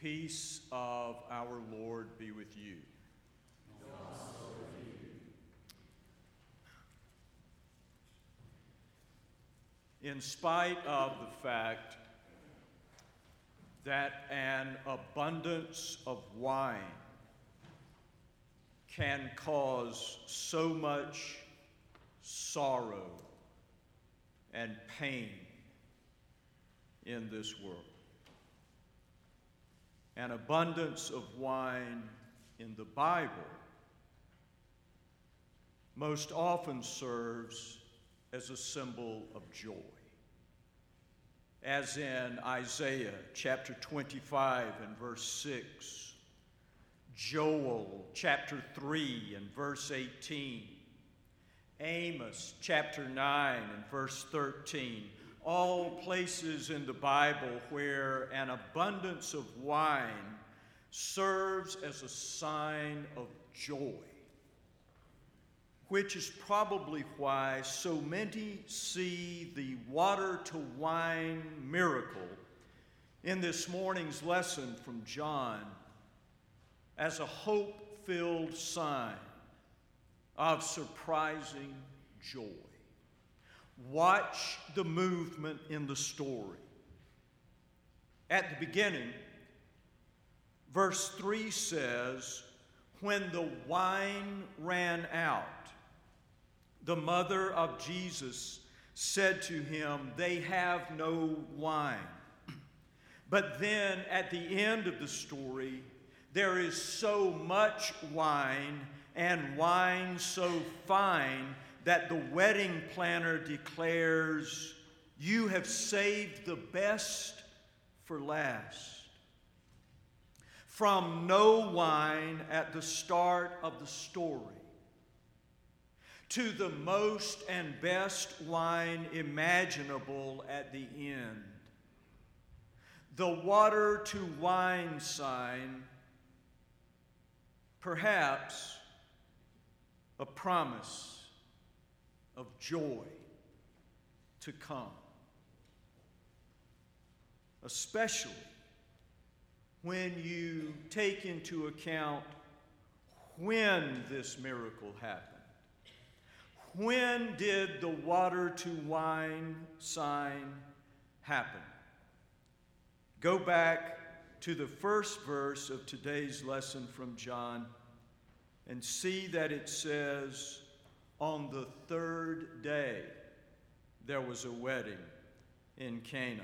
peace of our Lord be with you. In spite of the fact that an abundance of wine can cause so much sorrow and pain in this world. An abundance of wine in the Bible most often serves as a symbol of joy. As in Isaiah chapter 25 and verse 6, Joel chapter 3 and verse 18, Amos chapter 9 and verse 13, all places in the Bible where an abundance of wine serves as a sign of joy, which is probably why so many see the water to wine miracle in this morning's lesson from John as a hope filled sign of surprising joy. Watch the movement in the story. At the beginning, verse 3 says, When the wine ran out, the mother of Jesus said to him, They have no wine. But then at the end of the story, there is so much wine and wine so fine that the wedding planner declares, You have saved the best for last. From no wine at the start of the story to the most and best wine imaginable at the end. The water to wine sign, perhaps a promise of joy to come. Especially when you take into account when this miracle happened. When did the water to wine sign happen? Go back to the first verse of today's lesson from John and see that it says, on the third day, there was a wedding in Cana.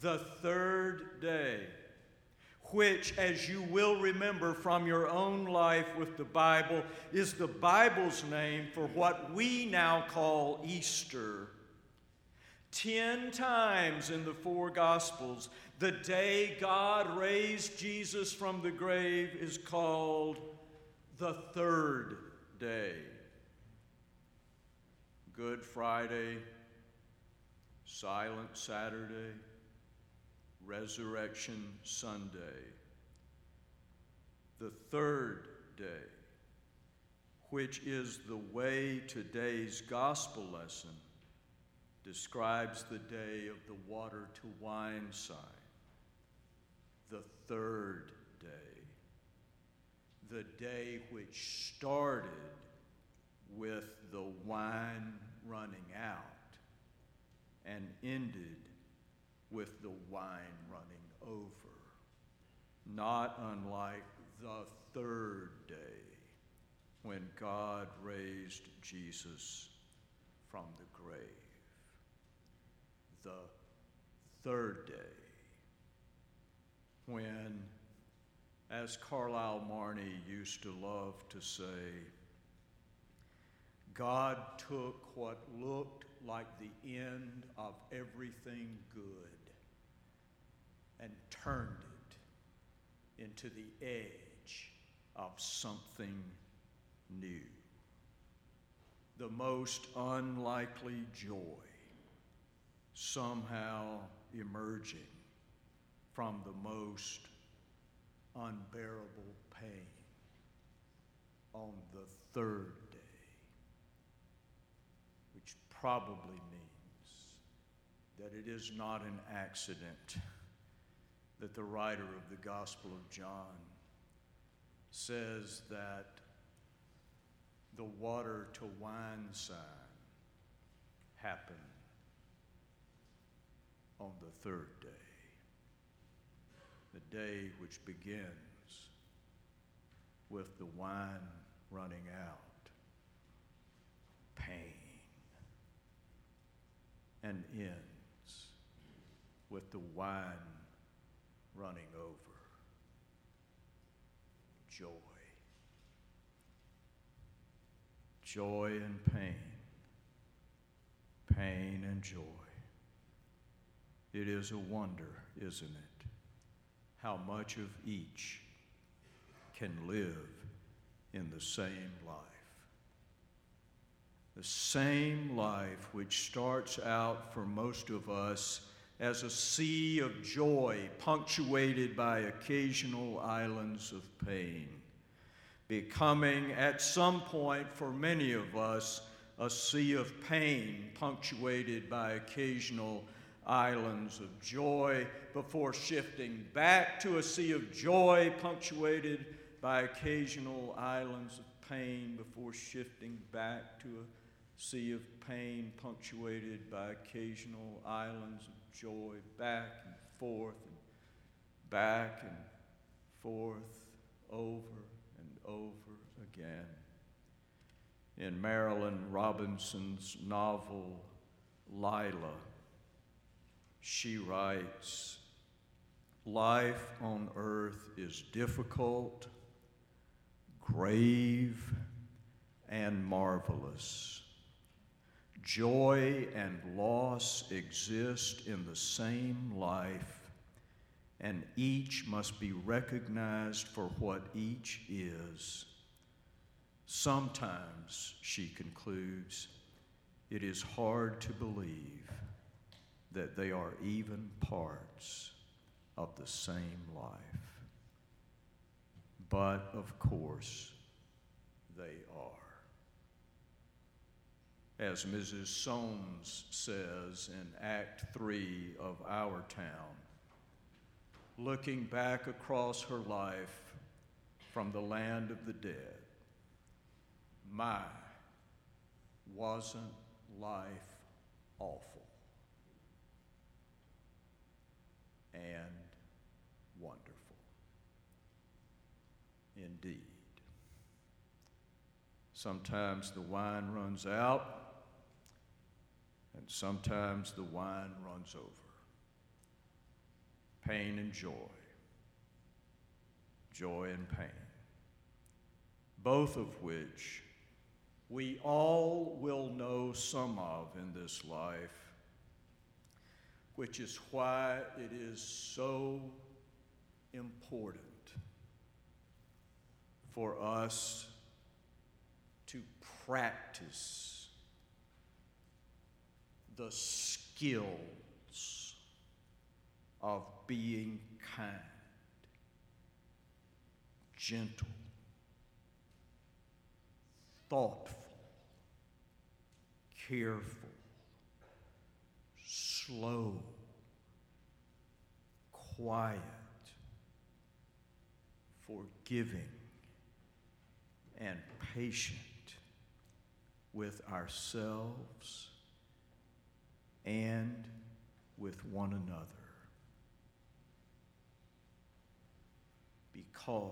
The third day, which, as you will remember from your own life with the Bible, is the Bible's name for what we now call Easter. Ten times in the four Gospels, the day God raised Jesus from the grave is called the third day. Good Friday, Silent Saturday, Resurrection Sunday. The third day, which is the way today's gospel lesson describes the day of the water to wine sign. The third day, the day which started with the wine running out and ended with the wine running over. Not unlike the third day when God raised Jesus from the grave. The third day when, as Carlyle Marney used to love to say, God took what looked like the end of everything good and turned it into the edge of something new. The most unlikely joy somehow emerging from the most unbearable pain on the third probably means that it is not an accident that the writer of the Gospel of John says that the water to wine sign happened on the third day, the day which begins with the wine running out, pain, and ends with the wine running over, joy. Joy and pain, pain and joy. It is a wonder, isn't it, how much of each can live in the same life. The same life which starts out for most of us as a sea of joy punctuated by occasional islands of pain, becoming at some point for many of us a sea of pain punctuated by occasional islands of joy before shifting back to a sea of joy punctuated by occasional islands of pain before shifting back to a sea of pain punctuated by occasional islands of joy, back and forth and back and forth, over and over again. In Marilynne Robinson's novel, Lila, she writes, Life on earth is difficult grave and marvelous. Joy and loss exist in the same life, and each must be recognized for what each is. Sometimes, she concludes, it is hard to believe that they are even parts of the same life but of course they are. As Mrs. Soames says in Act 3 of Our Town, looking back across her life from the land of the dead, my, wasn't life awful? And wonderful indeed. Sometimes the wine runs out, and sometimes the wine runs over. Pain and joy, joy and pain, both of which we all will know some of in this life, which is why it is so important for us to practice the skills of being kind, gentle, thoughtful, careful, slow, quiet, forgiving and patient with ourselves and with one another. Because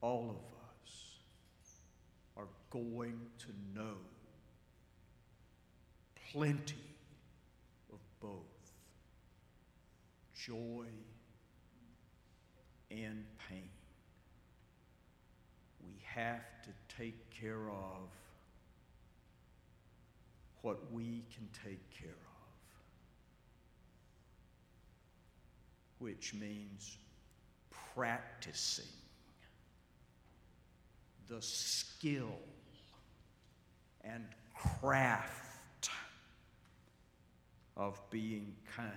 all of us are going to know plenty of both joy and pain we have to take care of what we can take care of, which means practicing the skill and craft of being kind,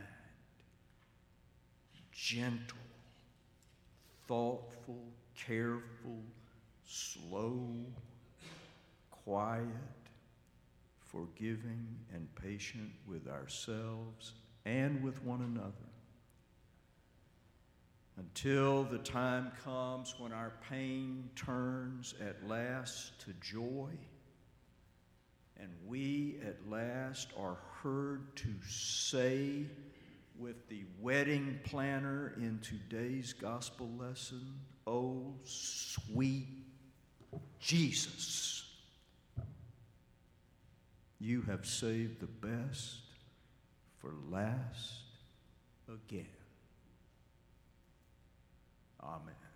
gentle, thoughtful, careful, slow, quiet, forgiving, and patient with ourselves and with one another. Until the time comes when our pain turns at last to joy and we at last are heard to say with the wedding planner in today's gospel lesson, Oh, sweet Jesus, you have saved the best for last again. Amen.